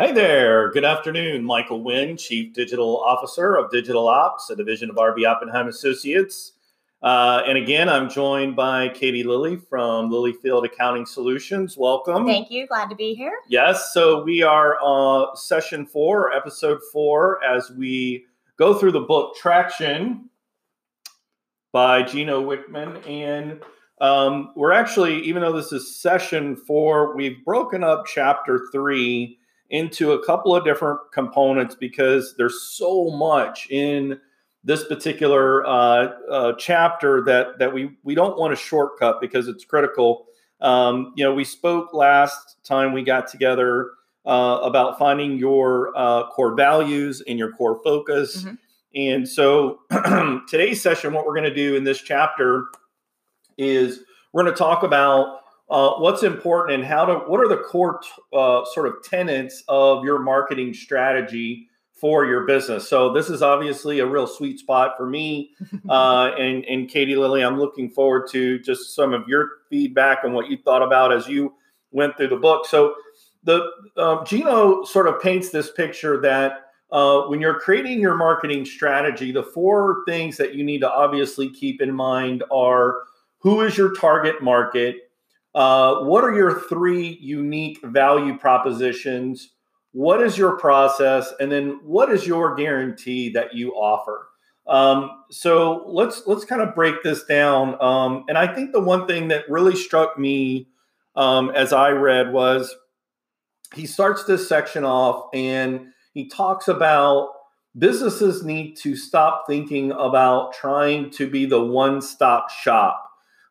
Hey there. Good afternoon. Michael Wynn, Chief Digital Officer of Digital Ops, a division of RB Oppenheim Associates. Uh, and again, I'm joined by Katie Lilly from Lilyfield Accounting Solutions. Welcome. Thank you. Glad to be here. Yes. So we are uh, session four, episode four, as we go through the book Traction by Gino Wickman. And um, we're actually, even though this is session four, we've broken up chapter three into a couple of different components because there's so much in this particular uh, uh, chapter that that we we don't want to shortcut because it's critical. Um, you know, we spoke last time we got together uh, about finding your uh, core values and your core focus. Mm-hmm. And so today's session, what we're going to do in this chapter is we're going to talk about uh, what's important and how to what are the core t- uh, sort of tenets of your marketing strategy for your business? So this is obviously a real sweet spot for me uh, and and katie lilly i'm looking forward to just some of your feedback and what you thought about as you went through the book. So the uh, gino sort of paints this picture that uh, when you're creating your marketing strategy the four things that you need to obviously keep in mind are who is your target market uh, what are your three unique value propositions? What is your process? And then what is your guarantee that you offer? Um, so let's let's kind of break this down. Um, and I think the one thing that really struck me um, as I read was he starts this section off and he talks about businesses need to stop thinking about trying to be the one stop shop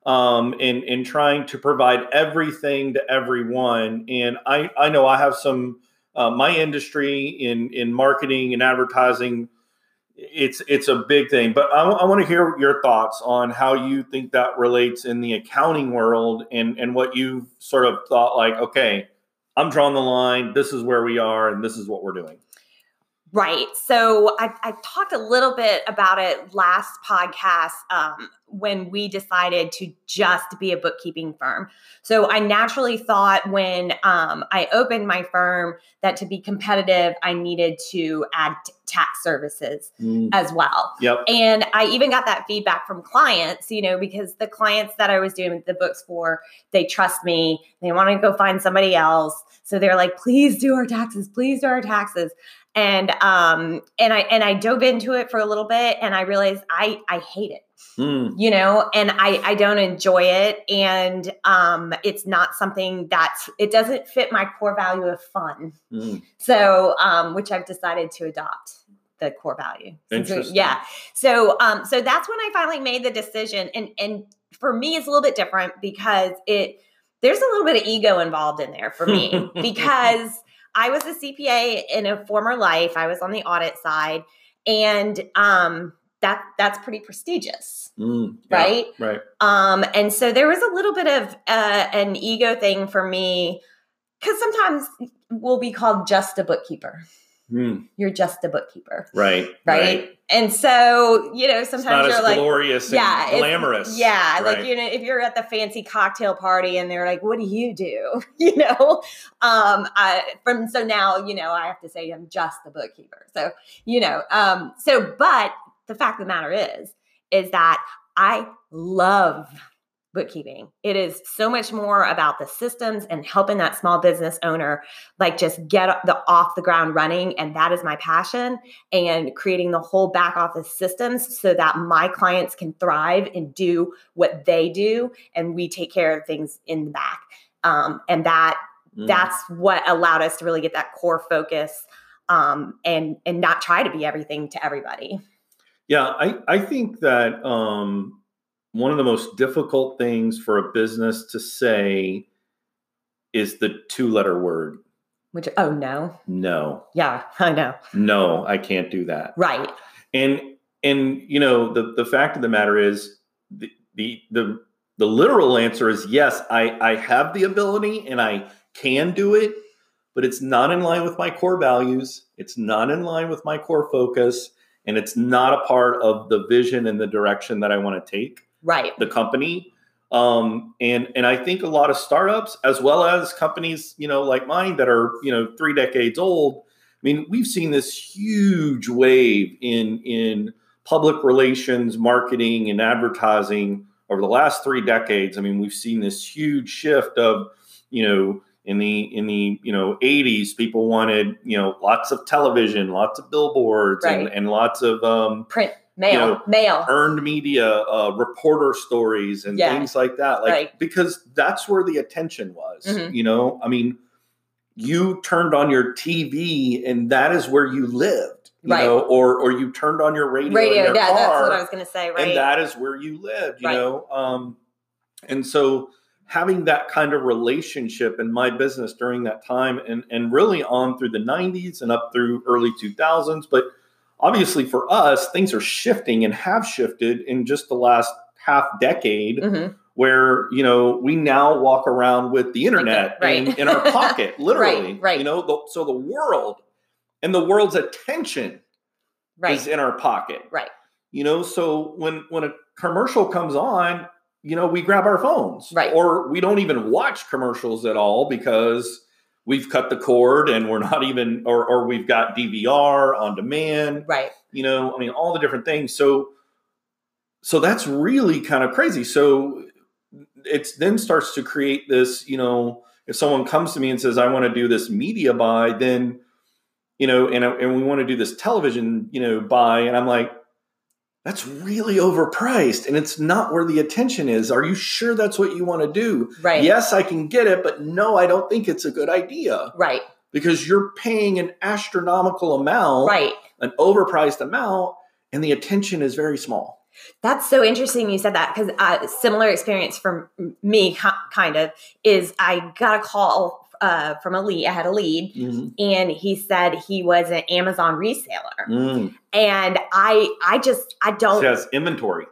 um, in in trying to provide everything to everyone. And I I know I have some uh, my industry in in marketing and advertising. It's it's a big thing, but I, I want to hear your thoughts on how you think that relates in the accounting world and and what you sort of thought like, okay, I'm drawing the line. This is where we are, and this is what we're doing. Right. So I, I, talked a little bit about it last podcast um, when we decided to just be a bookkeeping firm. So I naturally thought when um, I opened my firm that to be competitive, I needed to add t- tax services mm. as well. Yep. And I even got that feedback from clients, you know, because the clients that I was doing the books for, they trust me. They want to go find somebody else. So they're like, please do our taxes, please do our taxes and um and i and i dove into it for a little bit and i realized i i hate it mm. you know and i i don't enjoy it and um it's not something that's it doesn't fit my core value of fun mm. so um which i've decided to adopt the core value Interesting. yeah so um so that's when i finally made the decision and and for me it's a little bit different because it there's a little bit of ego involved in there for me because I was a CPA in a former life. I was on the audit side, and um, that that's pretty prestigious, mm, yeah, right? Right. Um, and so there was a little bit of uh, an ego thing for me because sometimes we'll be called just a bookkeeper. Mm. You're just a bookkeeper. Right, right. Right. And so, you know, sometimes you're like glorious yeah, glamorous. Yeah. Right. Like, you know, if you're at the fancy cocktail party and they're like, what do you do? you know? Um, I, from so now, you know, I have to say I'm just the bookkeeper. So, you know, um, so but the fact of the matter is, is that I love bookkeeping. It is so much more about the systems and helping that small business owner like just get the off the ground running and that is my passion and creating the whole back office systems so that my clients can thrive and do what they do and we take care of things in the back. Um, and that mm. that's what allowed us to really get that core focus um, and and not try to be everything to everybody. Yeah, I I think that um one of the most difficult things for a business to say is the two letter word. Which, oh, no. No. Yeah, I know. No, I can't do that. Right. And, and, you know, the, the fact of the matter is the, the, the, the literal answer is yes, I, I have the ability and I can do it, but it's not in line with my core values. It's not in line with my core focus. And it's not a part of the vision and the direction that I want to take right the company Um, and and I think a lot of startups, as well as companies, you know, like mine that are you know three decades old. I mean, we've seen this huge wave in in public relations, marketing, and advertising over the last three decades. I mean, we've seen this huge shift of you know in the in the you know 80s people wanted you know lots of television lots of billboards right. and, and lots of um, print mail you know, mail earned media uh, reporter stories and yeah. things like that like right. because that's where the attention was mm-hmm. you know i mean you turned on your tv and that is where you lived you right. know or or you turned on your radio radio your yeah car, that's what i was going to say right and that is where you lived you right. know um and so having that kind of relationship in my business during that time and and really on through the 90s and up through early 2000s but obviously for us things are shifting and have shifted in just the last half decade mm-hmm. where you know we now walk around with the internet right. in, in, our pocket literally right, right. you know the, so the world and the world's attention right. is in our pocket right you know so when when a commercial comes on you know we grab our phones right or we don't even watch commercials at all because we've cut the cord and we're not even or or we've got DVR on demand. Right. You know, I mean all the different things. So so that's really kind of crazy. So it then starts to create this, you know, if someone comes to me and says I want to do this media buy, then you know, and and we want to do this television, you know, buy and I'm like that's really overpriced and it's not where the attention is. Are you sure that's what you want to do? Right. Yes, I can get it, but no, I don't think it's a good idea. Right. Because you're paying an astronomical amount, right. an overpriced amount, and the attention is very small. That's so interesting you said that because uh, similar experience for me, kind of, is I got a call uh, from a lead. I had a lead, mm-hmm. and he said he was an Amazon reseller, mm. and I, I just, I don't. He has inventory.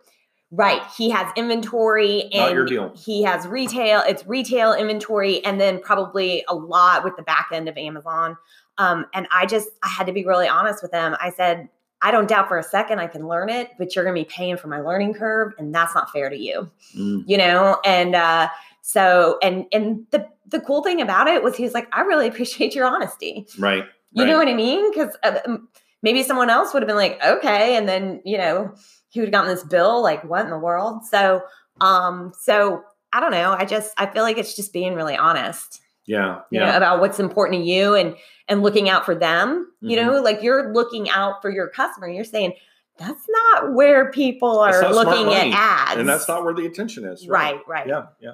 Right. He has inventory and Not your deal. he has retail. It's retail inventory and then probably a lot with the back end of Amazon. Um, and I just I had to be really honest with him. I said, I don't doubt for a second I can learn it, but you're gonna be paying for my learning curve, and that's not fair to you. Mm. You know, and uh so and and the the cool thing about it was he was like, I really appreciate your honesty. Right. You right. know what I mean? Because uh, maybe someone else would have been like, okay, and then you know he would have gotten this bill. Like, what in the world? So, um, so I don't know. I just I feel like it's just being really honest. Yeah. You yeah. know about what's important to you and and looking out for them. Mm-hmm. You know, like you're looking out for your customer. You're saying that's not where people are looking at ads, and that's not where the attention is. Right. Right. right. Yeah. Yeah.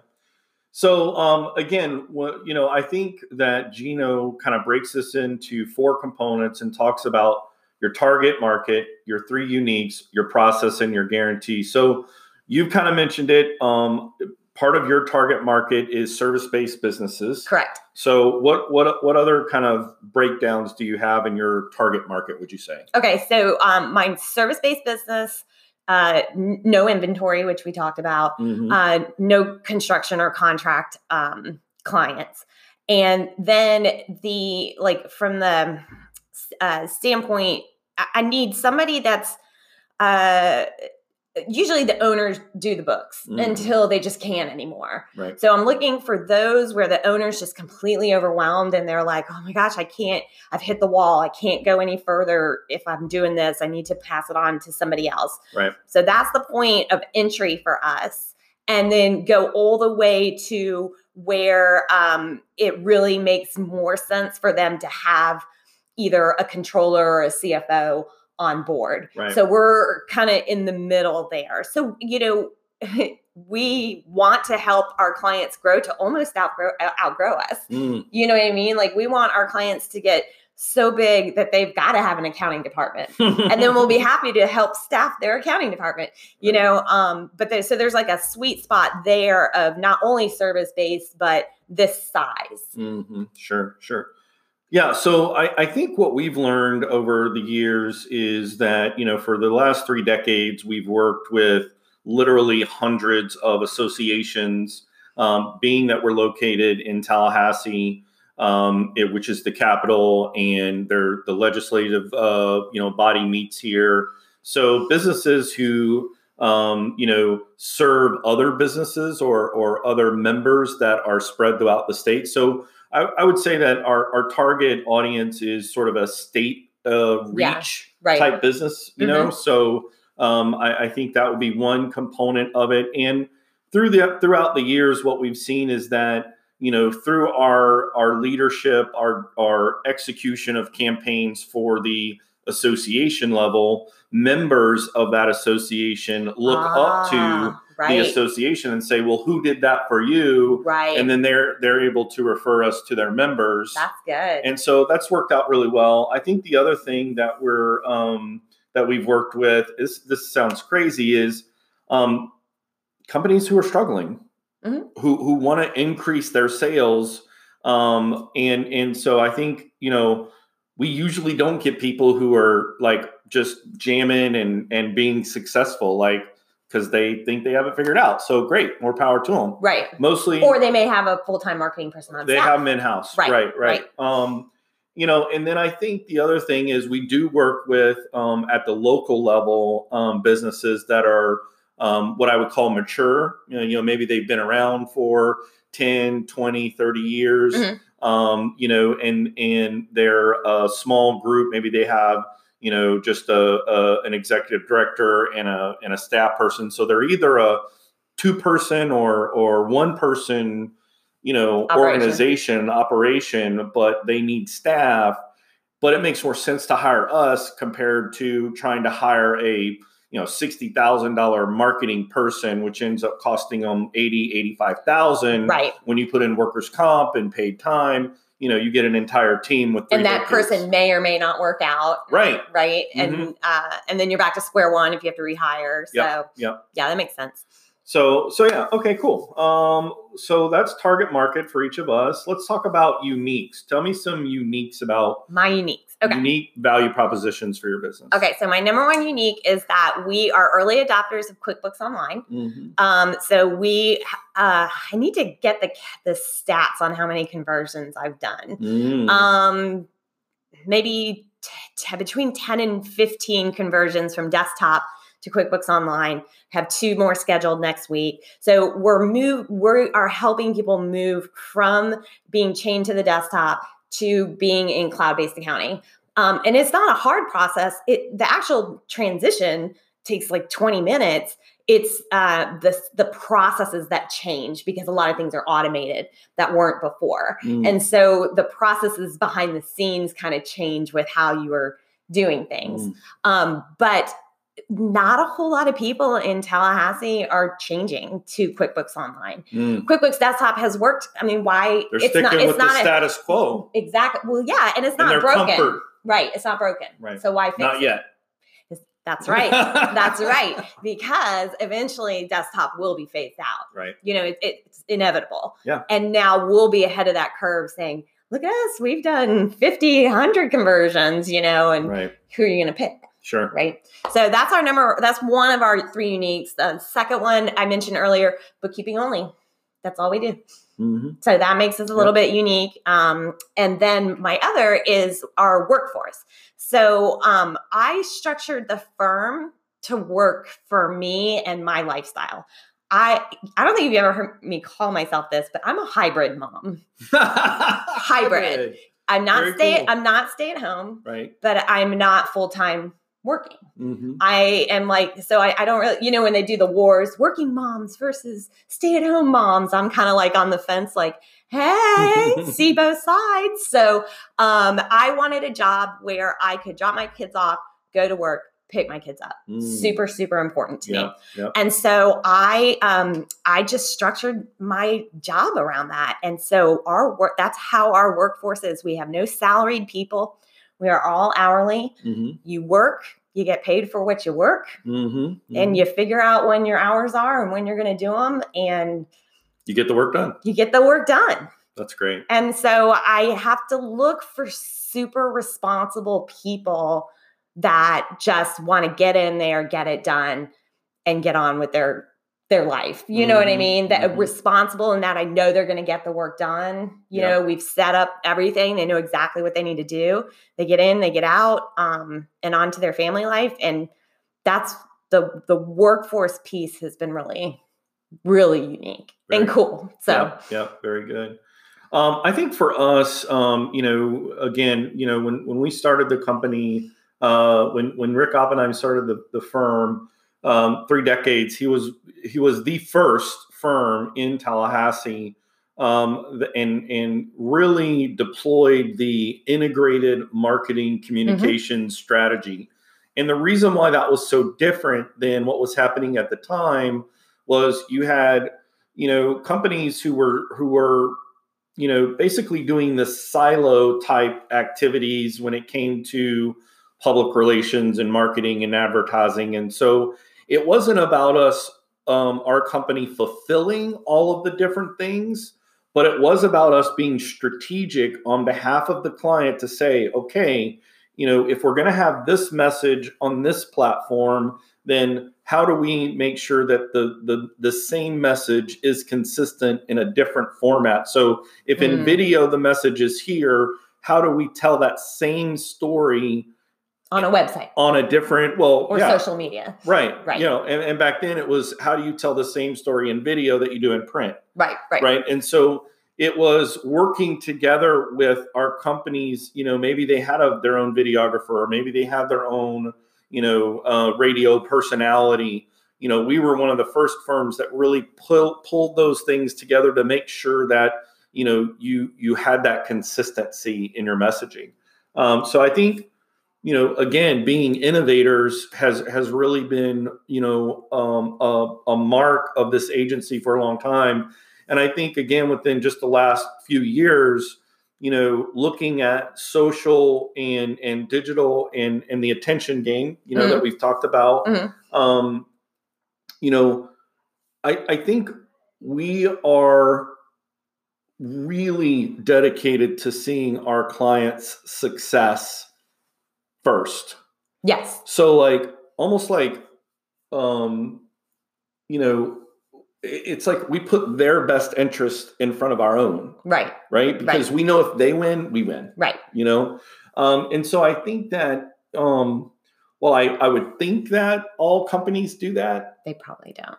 So um, again, what, you know, I think that Gino kind of breaks this into four components and talks about your target market, your three uniques, your process, and your guarantee. So you've kind of mentioned it. Um, part of your target market is service-based businesses. Correct. So what what what other kind of breakdowns do you have in your target market? Would you say? Okay, so um, my service-based business uh, no inventory, which we talked about, mm-hmm. uh, no construction or contract um, clients. And then the, like, from the uh, standpoint, I need somebody that's uh, usually the owners do the books mm-hmm. until they just can't anymore. Right. So I'm looking for those where the owner's just completely overwhelmed and they're like, oh my gosh, I can't, I've hit the wall. I can't go any further if I'm doing this. I need to pass it on to somebody else. Right. So that's the point of entry for us. And then go all the way to where um, it really makes more sense for them to have either a controller or a CFO on board. Right. So we're kind of in the middle there. So, you know, we want to help our clients grow to almost outgrow outgrow us. Mm. You know what I mean? Like we want our clients to get so big that they've got to have an accounting department and then we'll be happy to help staff their accounting department you know um but there, so there's like a sweet spot there of not only service based but this size mm-hmm. sure sure yeah, so I, I, think what we've learned over the years is that, you know, for the last three decades, we've worked with literally hundreds of associations, um, being that we're located in Tallahassee, um, it, which is the capital, and they're, the legislative, uh, you know, body meets here. So businesses who um, you know, serve other businesses or or other members that are spread throughout the state. So I, I would say that our our target audience is sort of a state uh, Yeah, reach right. type business, you know. So um, I, I think that would be one component of it. And through the throughout the years, what we've seen is that you know through our our leadership, our our execution of campaigns for the association level, members of that association look up to Ah, the association and say, "Well, who did that for you?" right. And then they're they're able to refer us to their members. That's good. And so that's worked out really well. I think the other thing that we're um, that we've worked with is this sounds crazy is um, companies who are struggling, Mhm. who who want to increase their sales, um, and and so I think you know we usually don't get people who are like just jamming and and being successful like because they think they have it figured out. So great, more power to them. right. Mostly, Or they may have a full time marketing person on they staff. have them in house. Right, Right, right, Um, you know, and then I think the other thing is we do work with um, at the local level um, businesses that are um, what I would call mature. You know, you know, maybe they've been around for 10, 20, 30 years. Mhm. Um, you know, and and they're a small group. Maybe they have you know just a, a an executive director and a and a staff person. So they're either a two person or or one person you know Operation. organization operation but they need staff but it makes more sense to hire us compared to trying to hire a you know $60,000 marketing person which ends up costing them 80 85,000 right. when you put in workers comp and paid time you know you get an entire team with three And that person may or may not work out. right Right. And uh, and then you're back to square one if you have to rehire. So Yep, yep. yeah, that makes sense. So so yeah, okay, cool. Um, so that's target market for each of us. Let's talk about uniques. Tell me some uniques about My uniques. Okay. unique value propositions for your business. Okay, so my number one unique is that we are early adopters of QuickBooks Online. Mhm. Um, so we, uh, I need to get the the stats on how many conversions I've done. Mm. Um, maybe t- t- between ten and fifteen conversions from desktop to QuickBooks Online. Have two more scheduled next week. So we're move we are helping people move from being chained to the desktop to being in cloud-based accounting. Um, and it's not a hard process. It the actual transition takes like 20 minutes. It's uh, the the processes that change because a lot of things are automated that weren't before. Mm. And so the processes behind the scenes kind of change with how you are doing things. Mm. Um, but not a whole lot of people in Tallahassee are changing to QuickBooks Online. Mm. QuickBooks Desktop has worked. I mean, why? They're it's sticking not. It's with the not a, status quo exactly. Well, yeah, and it's not their broken. comfort. Right. It's not broken. Right. So why fix Not it? yet. That's right. That's right. Because eventually desktop will be phased out. Right. You know, it, it's inevitable. Yeah. And now we'll be ahead of that curve saying, look at us, we've done 50, 100 conversions, you know, and Right. who are you going to pick? Sure. Right. So that's our number. That's one of our three uniques. The second one I mentioned earlier, bookkeeping only. That's all we do. hmm So that makes us a little bit unique. Um, and then my other is our workforce. So um, I structured the firm to work for me and my lifestyle. I I don't think you've ever heard me call myself this, but I'm a hybrid mom. Hybrid. I'm not Very stay cool. I'm not stay at home, Right. but I'm not full time working. hmm I am like, so I, I don't really, you know, when they do the wars, working moms versus stay at home moms, I'm kind of like on the fence, like, hey, see both sides. So um, I wanted a job where I could drop my kids off, go to work, pick my kids up. Mm. Super, super important to me. Yeah. Yeah. And so I um I just structured my job around that. And so our work that's how our workforce is. We have no salaried people. We are all hourly. hmm You work, you get paid for what you work, hmm and you figure out when your hours are and when you're going to do them and you get the work done. you get the work done. That's great. And so I have to look for super responsible people that just want to get in there, get it done, and get on with their their life. You know what I Mhm, mean? That mhm. responsible and that I know they're going to get the work done. You Yeah. know, we've set up everything. They know exactly what they need to do. They get in, they get out, um, and on to their family life. And that's the the workforce piece has been really really unique Very and cool. So yeah, yeah, very good. Um, I think for us, um, you know, again, you know, when when we started the company, uh, when when Rick Oppenheim started the, the firm, um, three decades, he was he was the first firm in Tallahassee, um, and and really deployed the integrated marketing communications strategy. And the reason why that was so different than what was happening at the time was you had you know companies who were who were you know basically doing the silo type activities when it came to public relations and marketing and advertising and so it wasn't about us um, our company fulfilling all of the different things but it was about us being strategic on behalf of the client to say okay you know if we're going to have this message on this platform then how do we make sure that the, the the same message is consistent in a different format so if mm. in video the message is here how do we tell that same story on a website on a different well or yeah. social media right right you know and, and back then it was how do you tell the same story in video that you do in print right right right and so it was working together with our companies you know maybe they had a, their own videographer or maybe they had their own you know, uh, radio personality. You know, we were one of the first firms that really pull, pulled those things together to make sure that you know you you had that consistency in your messaging. Um, so I think you know again being innovators has has really been you know um, a, a mark of this agency for a long time and i think again within just the last few years you know, looking at social and and digital and and the attention game, you know, mm-hmm. that we've talked about. Mm-hmm. Um, you know, I I think we are really dedicated to seeing our clients' success first. Yes. So like almost like um you know it's like we put their best interest in front of our own. Right. Right? Because right. we know if they win we win. Right. You know? Um, and so i think that um, well I, I would think that all companies do that. They probably don't.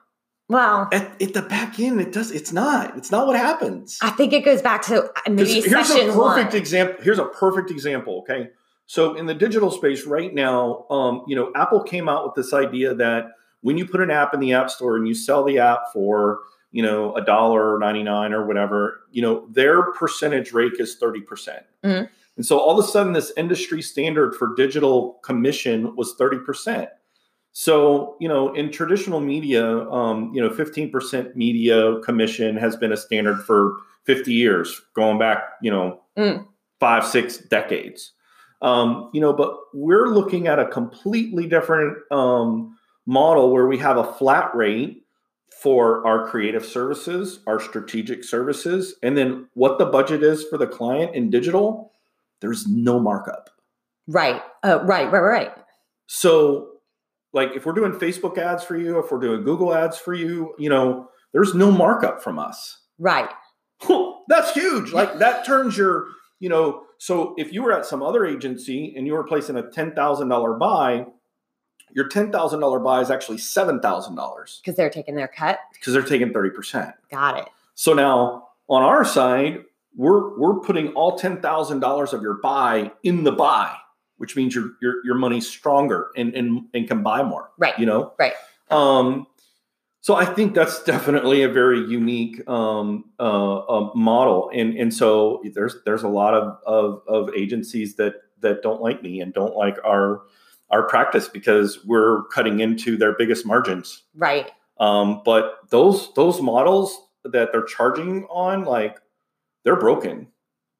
Well at, at the back end it does it's not. It's not what happens. I think it goes back to uh, maybe here's a perfect one. example here's a perfect example okay so in the digital space right now um, you know apple came out with this idea that when you put an app in the app store and you sell the app for you know a dollar 99 or whatever you know their percentage rate is 30% mm hmm and so all of a sudden this industry standard for digital commission was 30% so you know in traditional media um, you know 15% media commission has been a standard for 50 years going back you know mm. five six decades um, you know but we're looking at a completely different um, model where we have a flat rate for our creative services, our strategic services, and then what the budget is for the client in digital, there's no markup. Right. Uh, right, right, right. So, like if we're doing Facebook ads for you, if we're doing Google ads for you, you know, there's no markup from us. Right. That's huge. Like that turns your, you know, so if you were at some other agency and you were placing a $10,000 buy, your $10,000 buy is actually $7,000. Because they're taking their cut? Because they're taking 30%. Got it. So now on our side, we're we're putting all $10,000 of your buy in the buy, which means your your your money's stronger and and and can buy more. Right. You know? Right. Um so I think that's definitely a very unique um, uh, uh, model, and and so there's there's a lot of, of of agencies that that don't like me and don't like our our practice because we're cutting into their biggest margins. Right. Um, but those those models that they're charging on, like they're broken.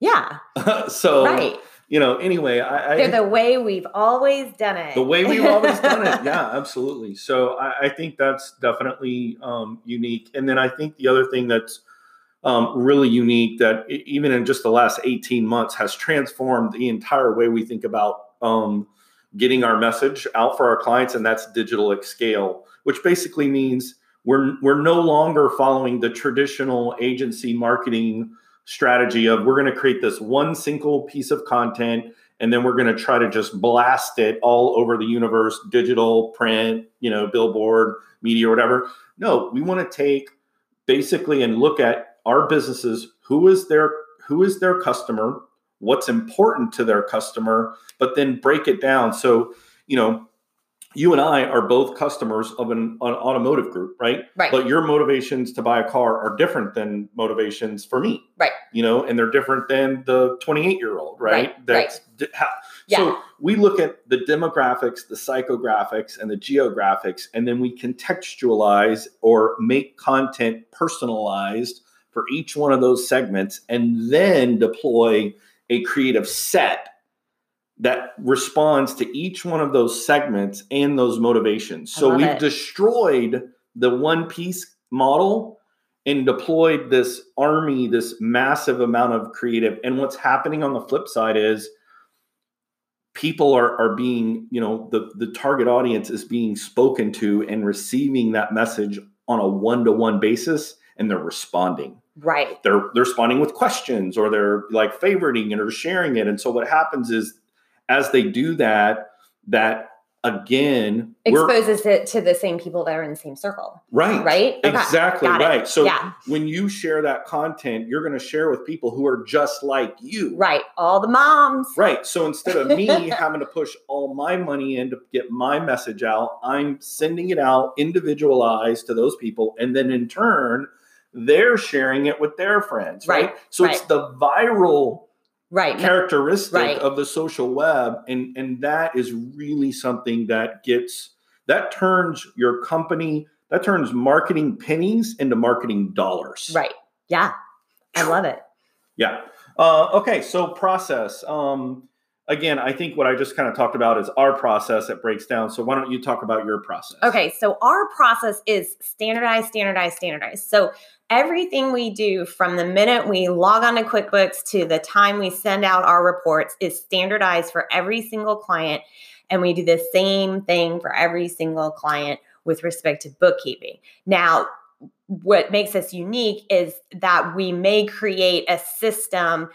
Yeah. so right. You know, anyway, I, they're the way we've always done it. The way we've always done it. Yeah, absolutely. So I, I think that's definitely um, unique. And then I think the other thing that's um, really unique that even in just the last 18 months has transformed the entire way we think about um, getting our message out for our clients, and that's digital at scale, which basically means we're we're no longer following the traditional agency marketing strategy of we're going to create this one single piece of content and then we're going to try to just blast it all over the universe digital print you know billboard media whatever. No we want to take basically and look at our businesses who is their who is their customer what's important to their customer but then break it down. So you know you and I are both customers of an, an, automotive group, right? Right. But your motivations to buy a car are different than motivations for me, right? You know, and they're different than the 28 year old, right? Right. That's right. How, yeah. So we look at the demographics, the psychographics, and the geographics, and then we contextualize or make content personalized for each one of those segments, and then deploy a creative set that responds to each one of those segments and those motivations. So we've it. destroyed the one piece model and deployed this army, this massive amount of creative. And what's happening on the flip side is people are, are being, you know, the, the target audience is being spoken to and receiving that message on a one-to-one basis and they're responding right they're they're responding with questions or they're like favoriting it or sharing it and so what happens is as they do that, that again exposes it to the same people that are in the same circle. Right. Right. Okay. Exactly right. So yeah. when you share that content, you're going to share with people who are just like you. Right. All the moms. Right. So instead of me having to push all my money in to get my message out, I'm sending it out individualized to those people. And then in turn, they're sharing it with their friends. Right. right. So right. it's the viral right characteristic right. of the social web and and that is really something that gets that turns your company that turns marketing pennies into marketing dollars right yeah i love it yeah uh, okay so process um, again i think what i just kind of talked about is our process that breaks down so why don't you talk about your process okay so our process is standardized standardized standardized so everything we do from the minute we log on to QuickBooks to the time we send out our reports is standardized for every single client. And we do the same thing for every single client with respect to bookkeeping. Now, what makes us unique is that we may create a system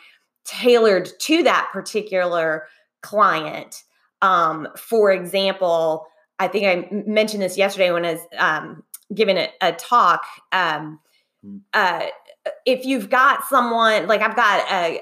tailored to that particular client. Um, for example, I think I mentioned this yesterday when I was um, giving a, a talk. Um, Mm. uh, if you've got someone like I've got a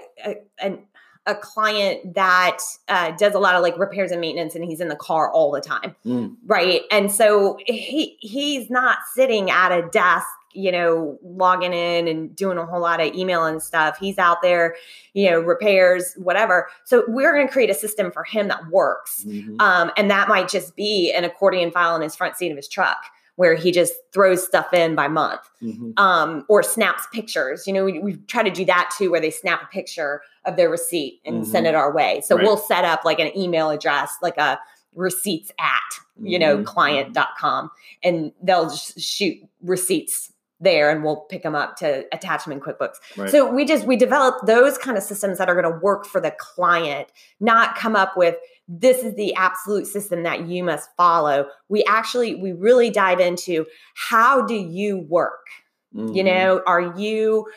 a, a client that uh, does a lot of like repairs and maintenance, and he's in the car all the time, mm. right? And so he he's not sitting at a desk, you know, logging in and doing a whole lot of email and stuff. He's out there, you know, repairs, whatever. So we're going to create a system for him that works, mm-hmm. um, and that might just be an accordion file in his front seat of his truck where he just throws stuff in by month mm-hmm. um, or snaps pictures. You know, we, we try to do that too, where they snap a picture of their receipt and mm-hmm. send it our way. So right. we'll set up like an email address, like a receipts at, you know, mm-hmm. client.com, and they'll just shoot receipts there and we'll pick them up to attach them in QuickBooks. Right. So we just we develop those kind of systems that are going to work for the client, not come up with this is the absolute system that you must follow. We actually we really dive into how do you work? Mm-hmm. You know, are you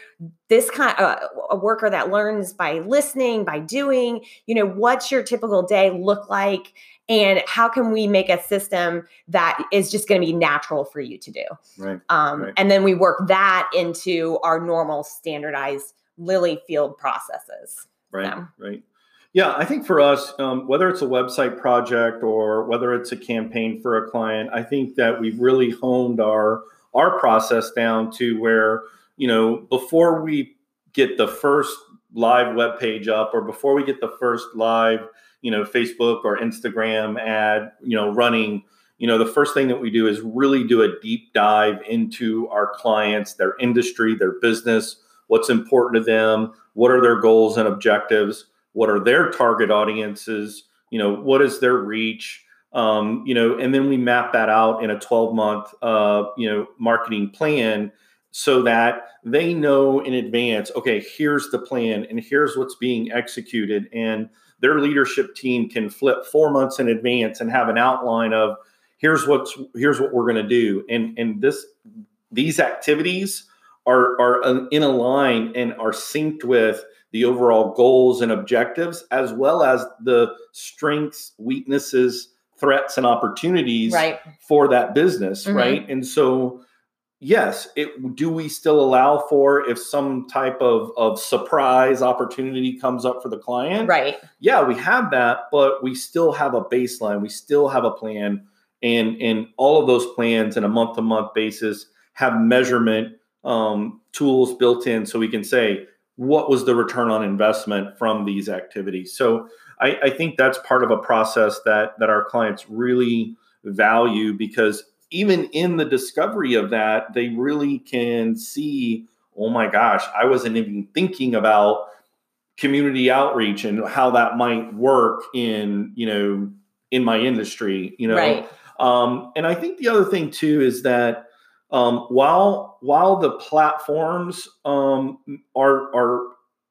this kind of uh, a worker that learns by listening, by doing? You know, what's your typical day look like? And how can we make a system that is just going to be natural for you to do? Right, um, right. And then we work that into our normal standardized Lilyfield processes. Right, so. right. Yeah, I think for us, um, whether it's a website project or whether it's a campaign for a client, I think that we've really honed our our process down to where you know before we get the first live web page up or before we get the first live you know Facebook or Instagram ad you know running you know the first thing that we do is really do a deep dive into our clients their industry their business what's important to them what are their goals and objectives what are their target audiences you know what is their reach um, you know and then we map that out in a 12 month uh, you know marketing plan so that they know in advance okay here's the plan and here's what's being executed. And their leadership team can flip four months in advance and have an outline of here's what's here's what we're going to do. And and this these activities are are in a line and are synced with the overall goals and objectives as well as the strengths weaknesses threats and opportunities right. for that business Mhm. right? And so yes it do we still allow for if some type of of surprise opportunity comes up for the client? Right. Yeah we have that but we still have a baseline. We still have a plan. And and all of those plans in a month to month basis have measurement um, tools built in so we can say what was the return on investment from these activities? So I, I think that's part of a process that that our clients really value because even in the discovery of that they really can see oh my gosh i wasn't even thinking about community outreach and how that might work in you know in my industry you know? Right. Um, and I think the other thing too is that um, while while the platforms um, are are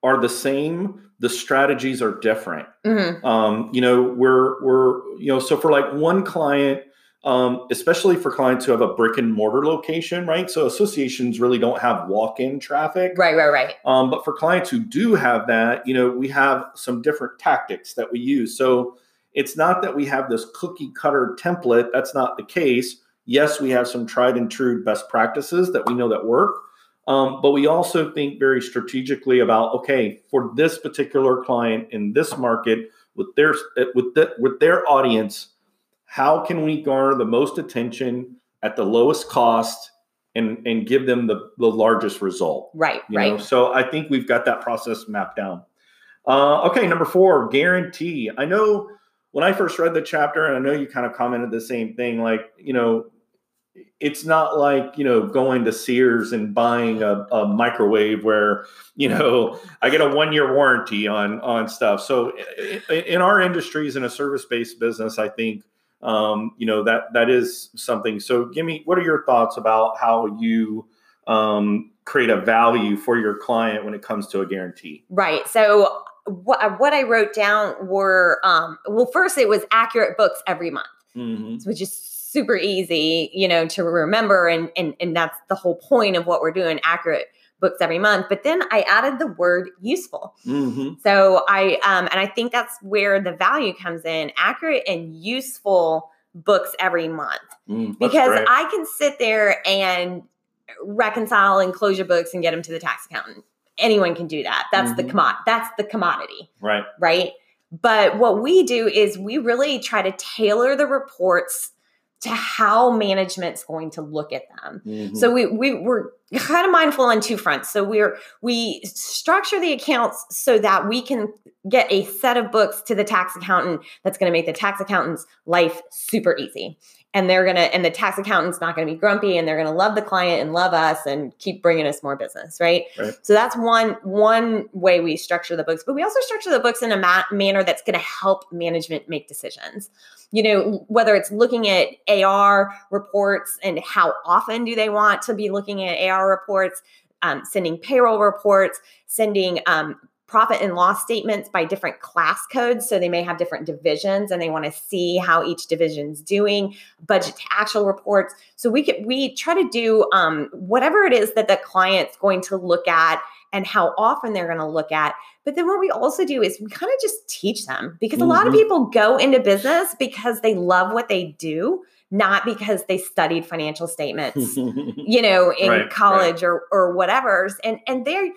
are the same, the strategies are different. Mhm. Um, you know, we're we're you know, so for like one client, um, especially for clients who have a brick and mortar location, right? So associations really don't have walk-in traffic. right right right Um, but for clients who do have that, you know, we have some different tactics that we use. So it's not that we have this cookie cutter template. That's not the case. Yes, we have some tried and true best practices that we know that work. Um, but we also think very strategically about okay, for this particular client in this market with their with the, with their audience, how can we garner the most attention at the lowest cost and and give them the, the largest result? right You right know, so I think we've got that process mapped down. Uh, okay, number four, guarantee. I know when I first read the chapter, and I know you kind of commented the same thing. Like, you know, it's not like you know going to Sears and buying a, a microwave where you know I get a one year warranty on on stuff. So in our industries, in a service based business, I think um, you know that that is something. So give me what are your thoughts about how you um, create a value for your client when it comes to a guarantee? Right. So what what I wrote down were um well first it was accurate books every month, Mm-hmm. which is super easy, you know, to remember and and and that's the whole point of what we're doing, accurate books every month. But then I added the word useful. Mm-hmm. So I um and I think that's where the value comes in, accurate and useful books every month Mm, because I can sit there and reconcile and close your books and get them to the tax accountant. Anyone can do that. That's the Mhm. commod. That's the commodity, right. right? But what we do is we really try to tailor the reports to how management's going to look at them. Mhm. So we we we're kind of mindful on two fronts. So we're we structure the accounts so that we can get a set of books to the tax accountant that's going to make the tax accountant's life super easy. And they're going to and the tax accountant's not going to be grumpy and they're going to love the client and love us and keep bringing us more business, right? Right. So that's one one way we structure the books, but we also structure the books in a ma- manner that's going to help management make decisions you know whether it's looking at AR reports and how often do they want to be looking at AR reports, um, sending payroll reports, sending um, profit and loss statements by different class codes. So they may have different divisions, and they want to see how each division's doing. Budget to actual reports. So we could we try to do um, whatever it is that the client's going to look at and how often they're going to look at. But then what we also do is we kind of just teach them because a lot of Mhm. people go into business because they love what they do, not because they studied financial statements, you know, in Right, right. college or or whatever. And and they're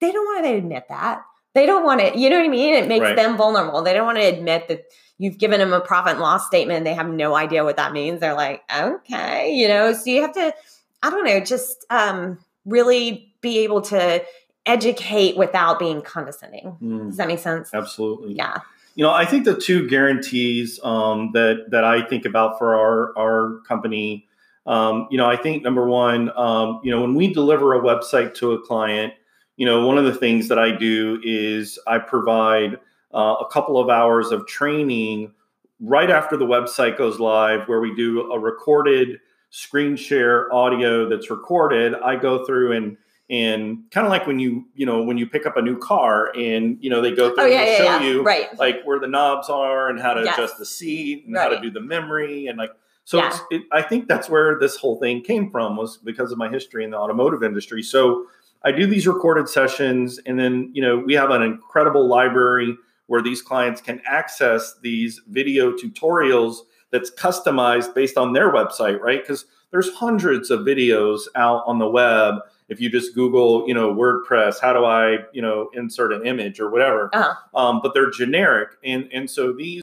they don't want to admit that. They don't want to, you know what I mean? It makes Right. them vulnerable. They don't want to admit that you've given them a profit and loss statement. They have no idea what that means. They're like, okay, you know, so you have to, I don't know, just um, really be able to educate without being condescending. Mm, Does that make sense? absolutely. Yeah. You know, I think the two guarantees um, that that I think about for our our company, um, you know, I think number one, um, you know, when we deliver a website to a client, you know, one of the things that I do is I provide uh, a couple of hours of training right after the website goes live, where we do a recorded screen share audio that's recorded. I go through and and kind of like when you you know when you pick up a new car and you know they go through Oh and yeah, they yeah, show yeah. you right. like where the knobs are and how to Yes. adjust the seat and how to do the memory and like So it, I think that's where this whole thing came from was because of my history in the automotive industry. So I do these recorded sessions, and then you know we have an incredible library where these clients can access these video tutorials that's customized based on their website, right? Because there's hundreds of videos out on the web. If you just Google, you know, WordPress, how do I, you know, insert an image or whatever? Uh-huh. Um, but they're generic, and and so these